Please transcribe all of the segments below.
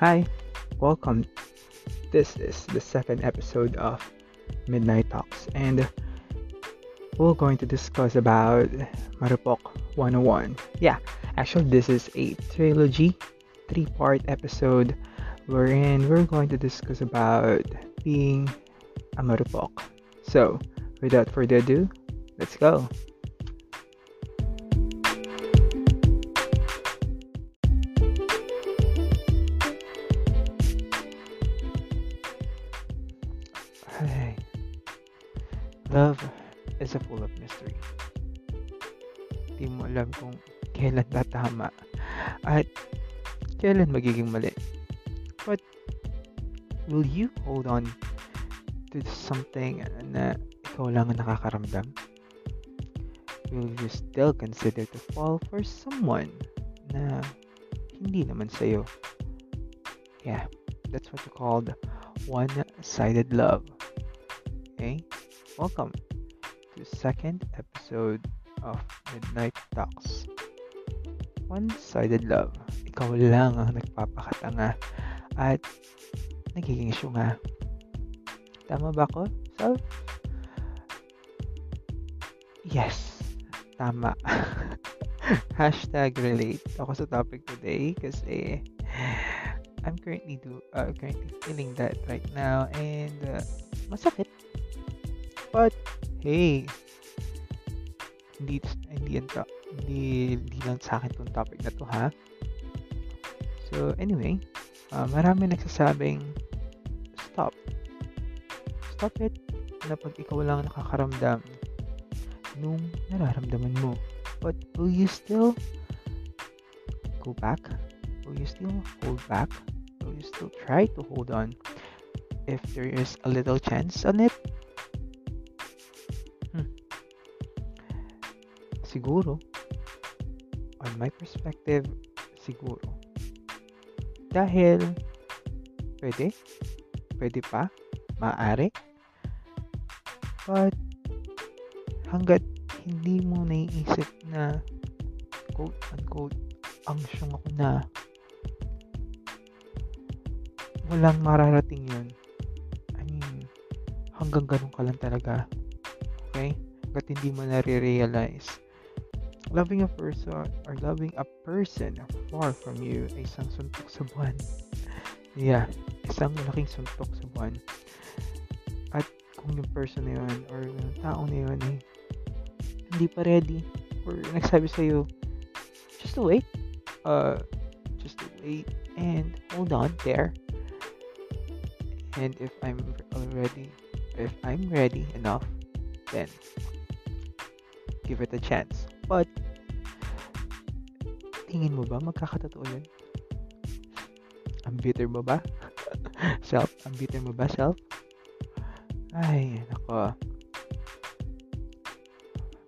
Hi, welcome. This is the second episode of Midnight Talks, and we're going to discuss about Marupok 101. Yeah, actually, this is a trilogy, three-part episode, wherein we're going to discuss about being a Marupok. So, without further ado, let's go. Love is a full of mystery. Di mo alam kung kailan tatama at kailan magiging mali. But will you hold on to something na ikaw lang ang nakakaramdam? Will you still consider to fall for someone na hindi naman sa'yo? Yeah, that's what you called one-sided love. Okay? Welcome to second episode of Midnight Talks. One-sided love. Ikaw lang ang nagpapakatanga at nagiging syunga. Tama ba ko? So, yes. Tama. Hashtag relate ako sa topic today kasi I'm currently do uh, currently feeling that right now and uh, masakit. But hey, hindi hindi hindi, hindi lang sa akin tong topic na to ha. So anyway, uh, marami nagsasabing stop. Stop it na pag ikaw lang nakakaramdam nung nararamdaman mo. But will you still go back? Will you still hold back? Will you still try to hold on if there is a little chance on it? Siguro, on my perspective, siguro. Dahil, pwede, pwede pa, maaari. But, hanggat hindi mo naiisip na quote unquote angsyong ako na walang mararating yun. I mean, hanggang ganun ka lang talaga. Okay? Hanggat hindi mo nare-realize. Loving a person or loving a person far from you ay isang suntok sa buwan. Yeah, isang malaking suntok sa buwan. At kung yung person na yun or yung tao na yun ay hindi pa ready or nagsabi sa'yo, just wait. Uh, just wait and hold on there. And if I'm already, if I'm ready enough, then give it a chance. But, tingin mo ba magkakatotoo yun? Ang bitter mo ba? self? Ang bitter mo ba, self? Ay, nako.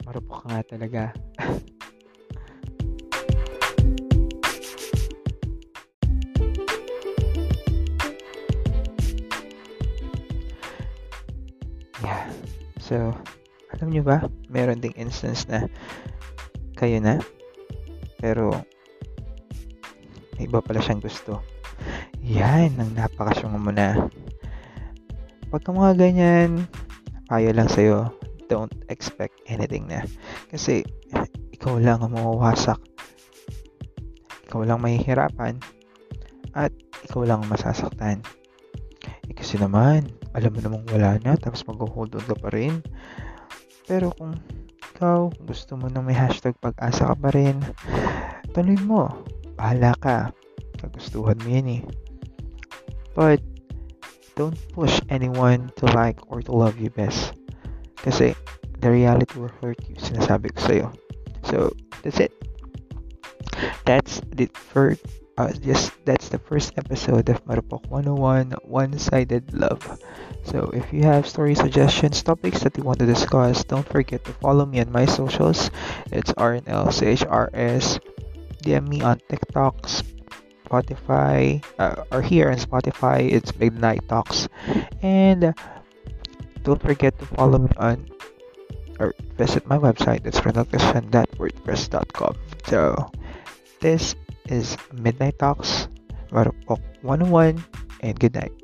Marupok ka nga talaga. yeah. So, alam nyo ba, meron ding instance na kayo na, pero iba pala siyang gusto. Yan, ang napakasyong mo na. Pagka mga ganyan, payo lang sa'yo, don't expect anything na. Kasi, ikaw lang ang mawawasak. Ikaw lang mahihirapan. At ikaw lang ang masasaktan. Eh, kasi naman, alam mo namang wala na, tapos mag-hold on ka pa rin. Pero kung ikaw gusto mo na may hashtag pag-asa ka pa rin, tuloy mo. Bahala ka. Kagustuhan mo yan eh. But, don't push anyone to like or to love you best. Kasi, the reality will hurt you. Sinasabi ko sa'yo. So, that's it. That's the first uh, just that's the first episode of Marupok 101 One-Sided Love. So if you have story suggestions, topics that you want to discuss, don't forget to follow me on my socials. It's RNLCHRS. DM me on TikTok, Spotify, uh, or here on Spotify, it's Midnight Talks. And don't forget to follow me on or visit my website. It's renalcushan.wordpress.com. So this is Midnight Talks. Marupok 101 and good night.